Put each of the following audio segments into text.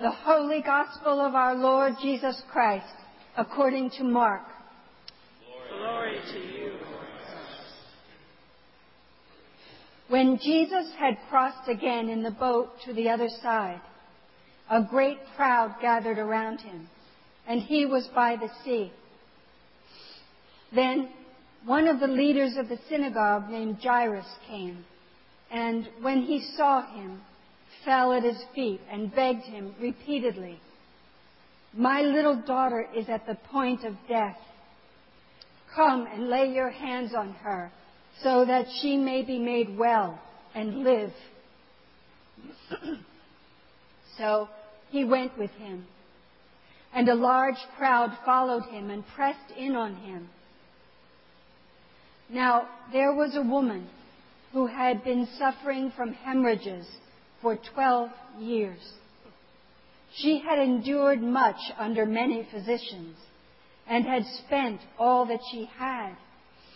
The Holy Gospel of our Lord Jesus Christ, according to Mark. Glory to you. When Jesus had crossed again in the boat to the other side, a great crowd gathered around him, and he was by the sea. Then one of the leaders of the synagogue named Jairus came, and when he saw him, fell at his feet and begged him repeatedly, My little daughter is at the point of death. Come and lay your hands on her so that she may be made well and live. so he went with him, and a large crowd followed him and pressed in on him. Now there was a woman who had been suffering from hemorrhages for 12 years. She had endured much under many physicians and had spent all that she had,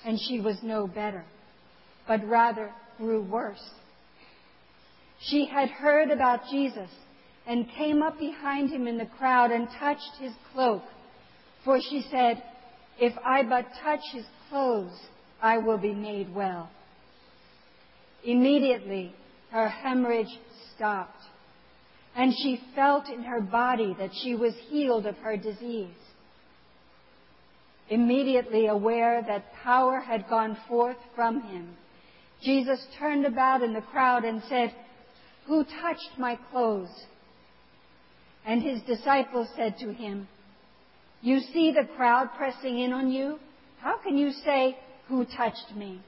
and she was no better, but rather grew worse. She had heard about Jesus and came up behind him in the crowd and touched his cloak, for she said, If I but touch his clothes, I will be made well. Immediately, her hemorrhage stopped, and she felt in her body that she was healed of her disease. Immediately aware that power had gone forth from him, Jesus turned about in the crowd and said, Who touched my clothes? And his disciples said to him, You see the crowd pressing in on you? How can you say, Who touched me?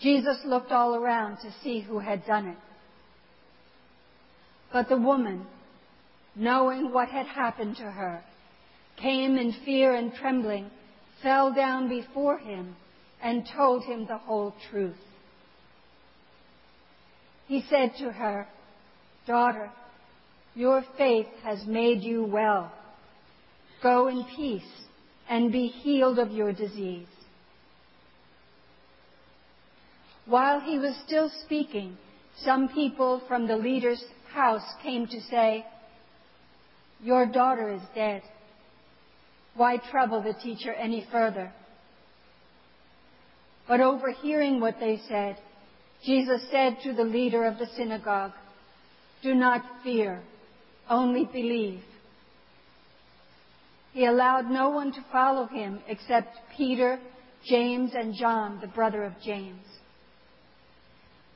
Jesus looked all around to see who had done it. But the woman, knowing what had happened to her, came in fear and trembling, fell down before him, and told him the whole truth. He said to her, Daughter, your faith has made you well. Go in peace and be healed of your disease. While he was still speaking, some people from the leader's house came to say, Your daughter is dead. Why trouble the teacher any further? But overhearing what they said, Jesus said to the leader of the synagogue, Do not fear, only believe. He allowed no one to follow him except Peter, James, and John, the brother of James.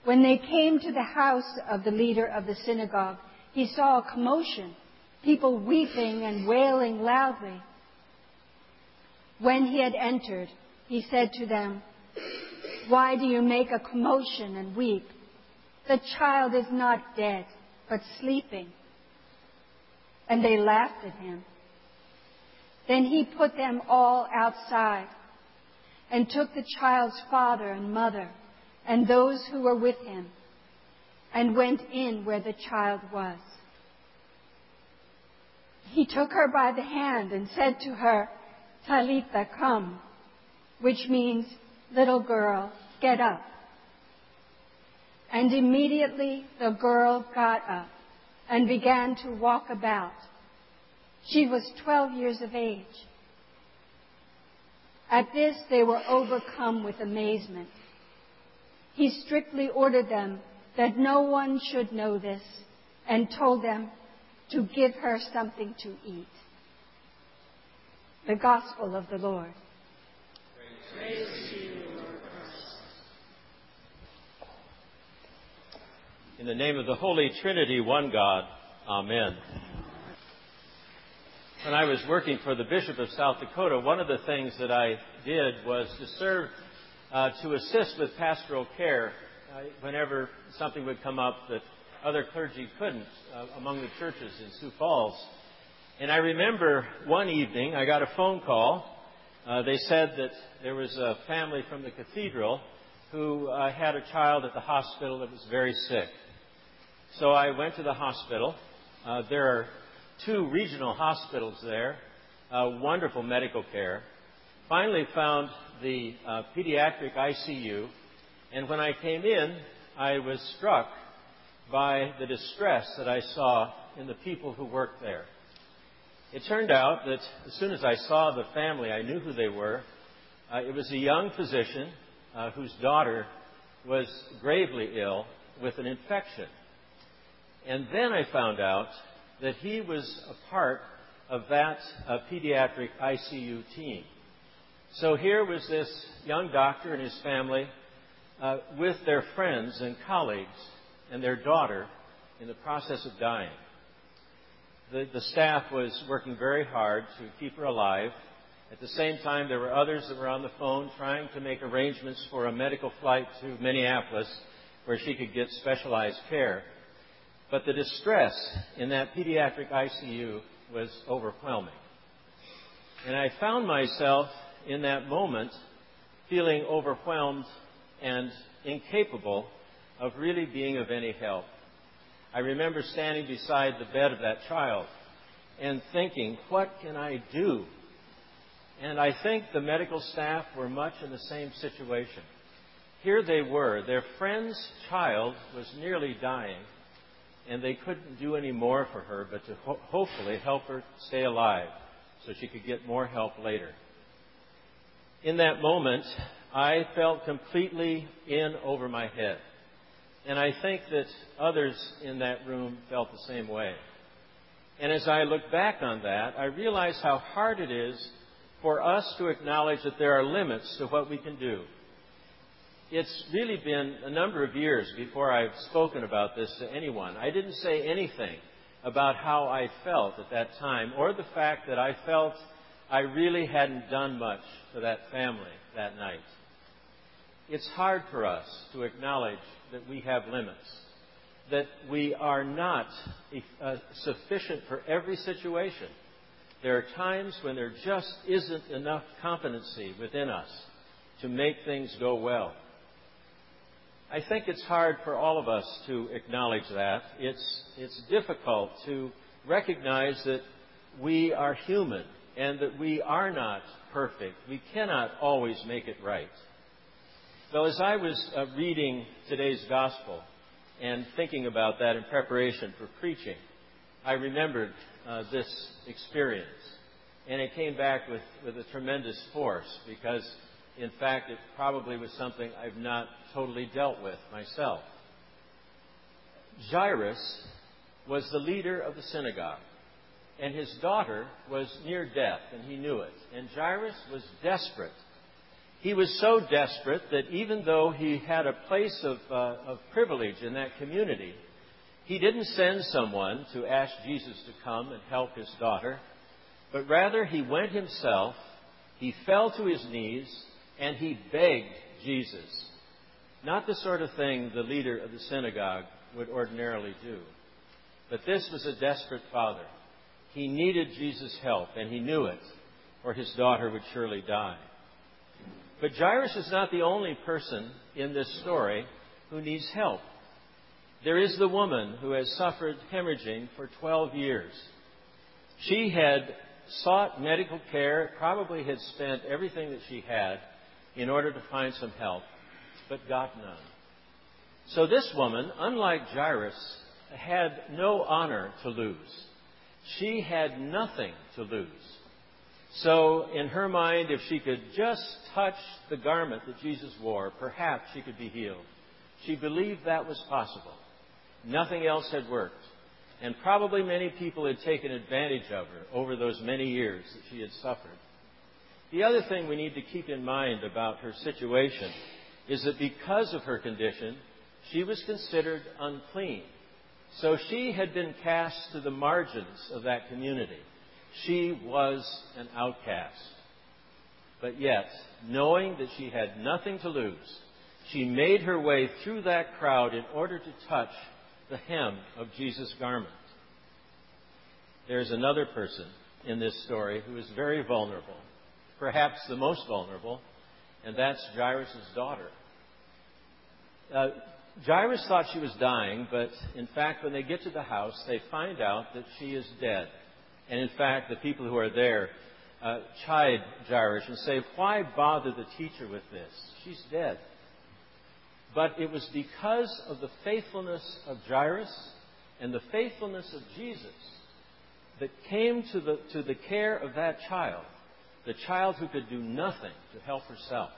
When they came to the house of the leader of the synagogue, he saw a commotion, people weeping and wailing loudly. When he had entered, he said to them, Why do you make a commotion and weep? The child is not dead, but sleeping. And they laughed at him. Then he put them all outside and took the child's father and mother and those who were with him, and went in where the child was. He took her by the hand and said to her, Talitha, cum, which means, little girl, get up. And immediately the girl got up and began to walk about. She was 12 years of age. At this, they were overcome with amazement he strictly ordered them that no one should know this and told them to give her something to eat. The Gospel of the Lord. Praise you, Lord In the name of the Holy Trinity, one God, Amen. When I was working for the Bishop of South Dakota, one of the things that I did was to serve to assist with pastoral care uh, whenever something would come up that other clergy couldn't uh, among the churches in Sioux Falls. And I remember one evening I got a phone call. Uh, they said that there was a family from the cathedral who uh, had a child at the hospital that was very sick. So I went to the hospital. Uh, there are two regional hospitals there, uh, wonderful medical care. Finally found the uh, pediatric ICU, and when I came in, I was struck by the distress that I saw in the people who worked there. It turned out that as soon as I saw the family, I knew who they were. Uh, it was a young physician uh, whose daughter was gravely ill with an infection. And then I found out that he was a part of that uh, pediatric ICU team. So here was this young doctor and his family uh, with their friends and colleagues and their daughter in the process of dying. The, the staff was working very hard to keep her alive. At the same time, there were others that were on the phone trying to make arrangements for a medical flight to Minneapolis where she could get specialized care. But the distress in that pediatric ICU was overwhelming. And I found myself in that moment feeling overwhelmed and incapable of really being of any help. I remember standing beside the bed of that child and thinking, what can I do? And I think the medical staff were much in the same situation. Here they were. Their friend's child was nearly dying, and they couldn't do any more for her but to ho- hopefully help her stay alive so she could get more help later. In that moment, I felt completely in over my head. And I think that others in that room felt the same way. And as I look back on that, I realize how hard it is for us to acknowledge that there are limits to what we can do it's really been a number of years before I've spoken about this to anyone. I didn't say anything about how I felt at that time or the fact that I felt I really hadn't done much for that family that night. It's hard for us to acknowledge that we have limits, that we are not uh, sufficient for every situation. There are times when there just isn't enough competency within us to make things go well. I think it's hard for all of us to acknowledge that. It's, it's difficult to recognize that we are human and that we are not perfect. We cannot always make it right. Well, as I was uh, reading today's gospel and thinking about that in preparation for preaching, I remembered uh, this experience. And it came back with, with a tremendous force because in fact, it probably was something I've not totally dealt with myself. Jairus was the leader of the synagogue, and his daughter was near death, and he knew it. And Jairus was desperate. He was so desperate that even though he had a place of, uh, of privilege in that community, he didn't send someone to ask Jesus to come and help his daughter, but rather he went himself, he fell to his knees, and he begged Jesus. Not the sort of thing the leader of the synagogue would ordinarily do. But this was a desperate father. He needed Jesus' help, and he knew it, or his daughter would surely die. But Jairus is not the only person in this story who needs help. There is the woman who has suffered hemorrhaging for 12 years. She had sought medical care, probably had spent everything that she had in order to find some help, but got none. So this woman, unlike Jairus, had no honor to lose. She had nothing to lose. So, in her mind, if she could just touch the garment that Jesus wore, perhaps she could be healed. She believed that was possible. Nothing else had worked. And probably many people had taken advantage of her over those many years that she had suffered. The other thing we need to keep in mind about her situation is that because of her condition, she was considered unclean. So she had been cast to the margins of that community. She was an outcast. But yet, knowing that she had nothing to lose, she made her way through that crowd in order to touch the hem of Jesus' garment. There's another person in this story who is very vulnerable perhaps the most vulnerable, and that's Jairus' daughter. Uh, Jairus thought she was dying, but in fact, when they get to the house, they find out that she is dead. And in fact, the people who are there uh, chide Jairus and say, Why bother the teacher with this? She's dead. But it was because of the faithfulness of Jairus and the faithfulness of Jesus that came to the, to the care of that child, the child who could do nothing to help herself.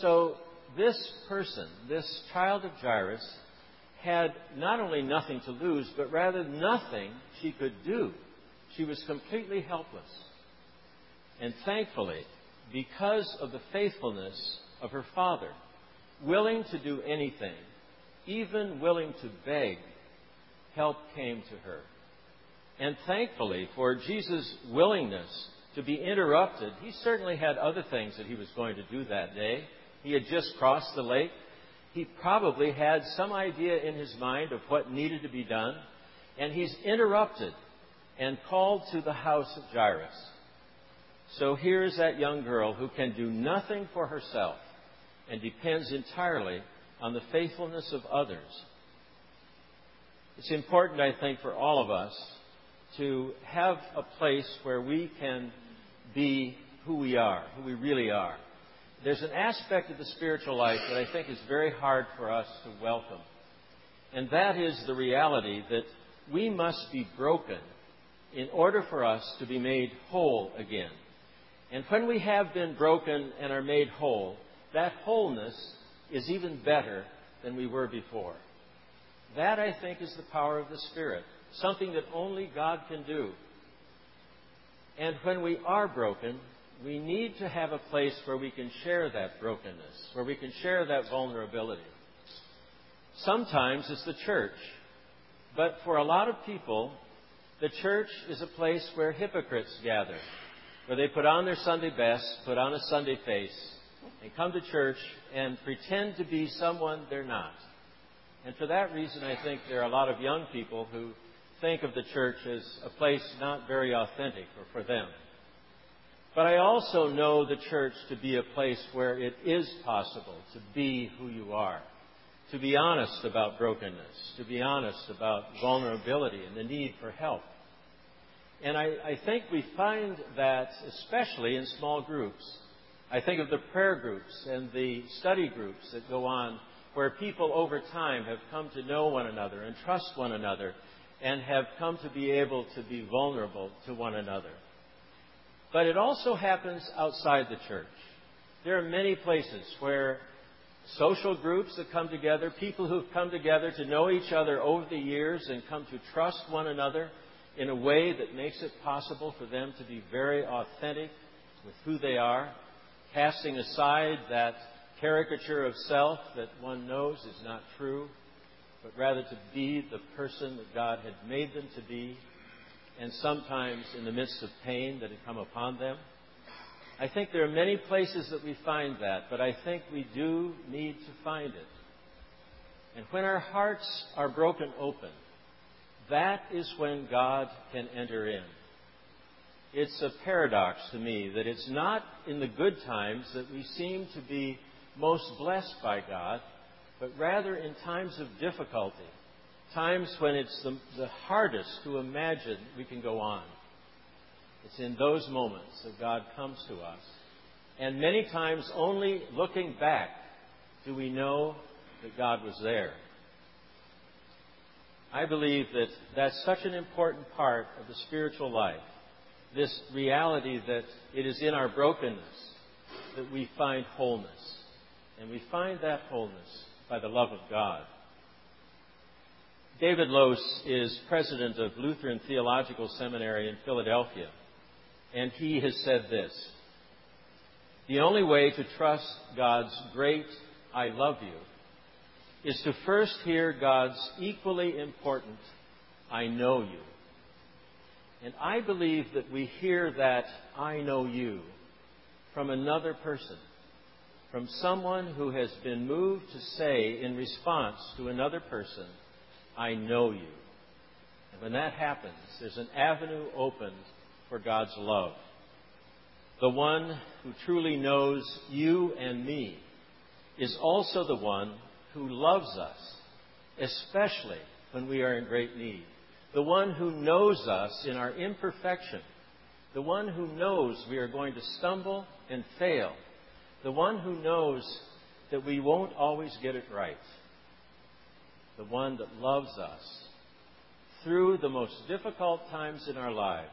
So this person, this child of Jairus, had not only nothing to lose, but rather nothing she could do. She was completely helpless. And thankfully, because of the faithfulness of her father, willing to do anything, even willing to beg, help came to her. And thankfully for Jesus' willingness to be interrupted, he certainly had other things that he was going to do that day. He had just crossed the lake. He probably had some idea in his mind of what needed to be done. And he's interrupted and called to the house of Jairus. So here's that young girl who can do nothing for herself and depends entirely on the faithfulness of others. It's important, I think, for all of us to have a place where we can be who we are, who we really are. There's an aspect of the spiritual life that I think is very hard for us to welcome, and that is the reality that we must be broken in order for us to be made whole again. And when we have been broken and are made whole, that wholeness is even better than we were before. That, I think, is the power of the Spirit, something that only God can do. And when we are broken, we need to have a place where we can share that brokenness, where we can share that vulnerability. Sometimes it's the church, but for a lot of people, the church is a place where hypocrites gather, where they put on their Sunday best, put on a Sunday face, and come to church and pretend to be someone they're not. And for that reason, I think there are a lot of young people who think of the church as a place not very authentic or for them. But I also know the church to be a place where it is possible to be who you are, to be honest about brokenness, to be honest about vulnerability and the need for help. And I, I think we find that especially in small groups. I think of the prayer groups and the study groups that go on where people over time have come to know one another and trust one another and have come to be able to be vulnerable to one another. But it also happens outside the church. There are many places where social groups that come together, people who've come together to know each other over the years and come to trust one another in a way that makes it possible for them to be very authentic with who they are, casting aside that caricature of self that one knows is not true, but rather to be the person that God had made them to be, and sometimes in the midst of pain that had come upon them. I think there are many places that we find that, but I think we do need to find it. And when our hearts are broken open, that is when God can enter in. It's a paradox to me that it's not in the good times that we seem to be most blessed by God, but rather in times of difficulty, times when it's the, the hardest to imagine we can go on. It's in those moments that God comes to us. And many times, only looking back do we know that God was there. I believe that that's such an important part of the spiritual life. This reality that it is in our brokenness that we find wholeness. And we find that wholeness by the love of God. David Lose is president of Lutheran Theological Seminary in Philadelphia, and he has said this The only way to trust God's great I love you is to first hear God's equally important I know you. And I believe that we hear that I know you from another person from someone who has been moved to say in response to another person, I know you. And when that happens, there's an avenue opened for God's love. The one who truly knows you and me is also the one who loves us, especially when we are in great need. The one who knows us in our imperfection. The one who knows we are going to stumble and fail the one who knows that we won't always get it right. The one that loves us through the most difficult times in our lives,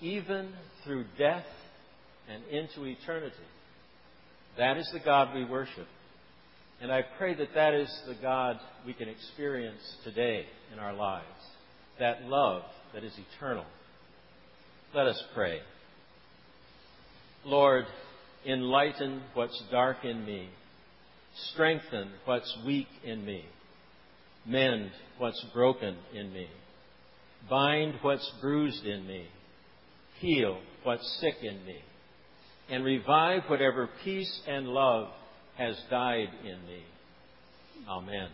even through death and into eternity. That is the God we worship. And I pray that that is the God we can experience today in our lives. That love that is eternal. Let us pray. Lord, enlighten what's dark in me. Strengthen what's weak in me. Mend what's broken in me. Bind what's bruised in me. Heal what's sick in me. And revive whatever peace and love has died in me. Amen.